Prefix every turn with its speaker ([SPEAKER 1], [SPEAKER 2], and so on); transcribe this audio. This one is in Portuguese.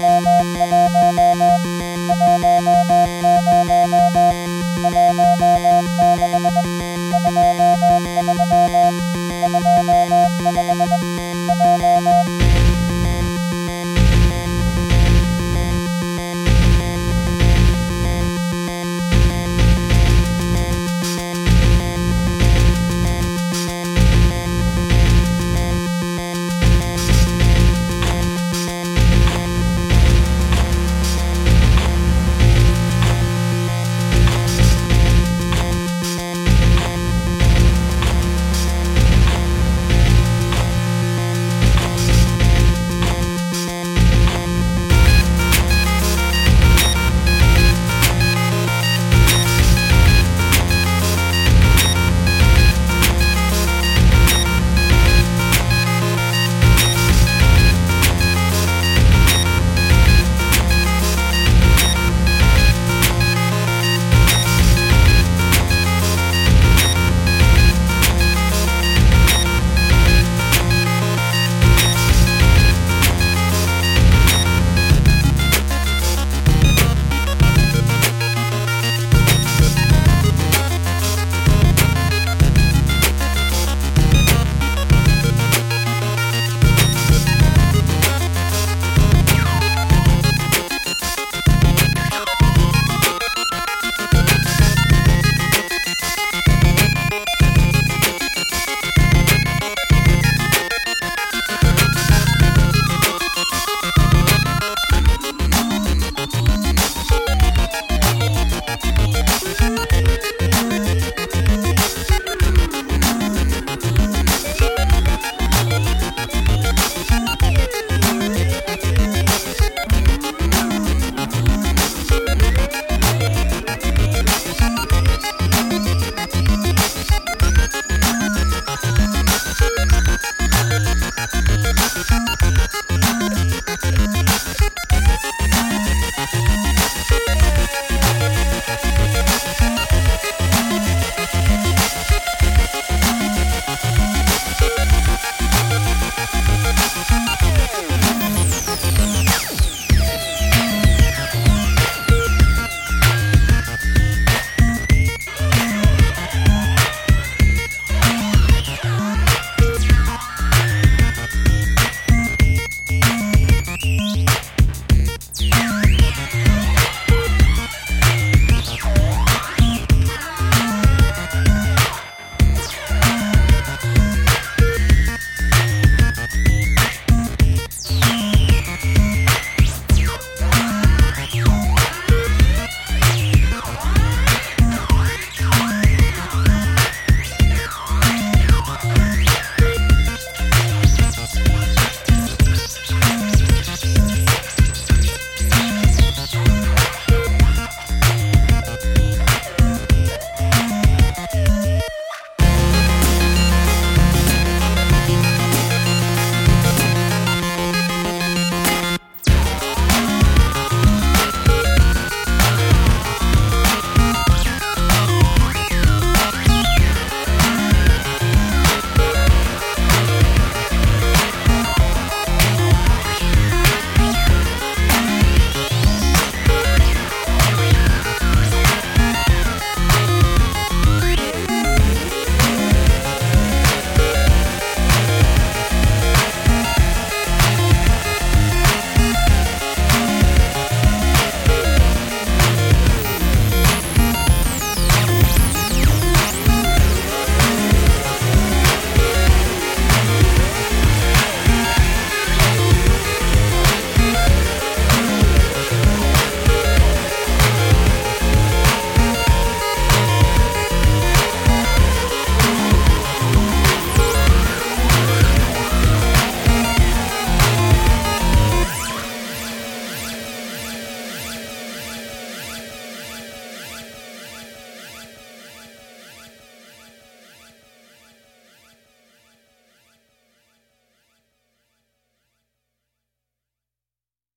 [SPEAKER 1] Música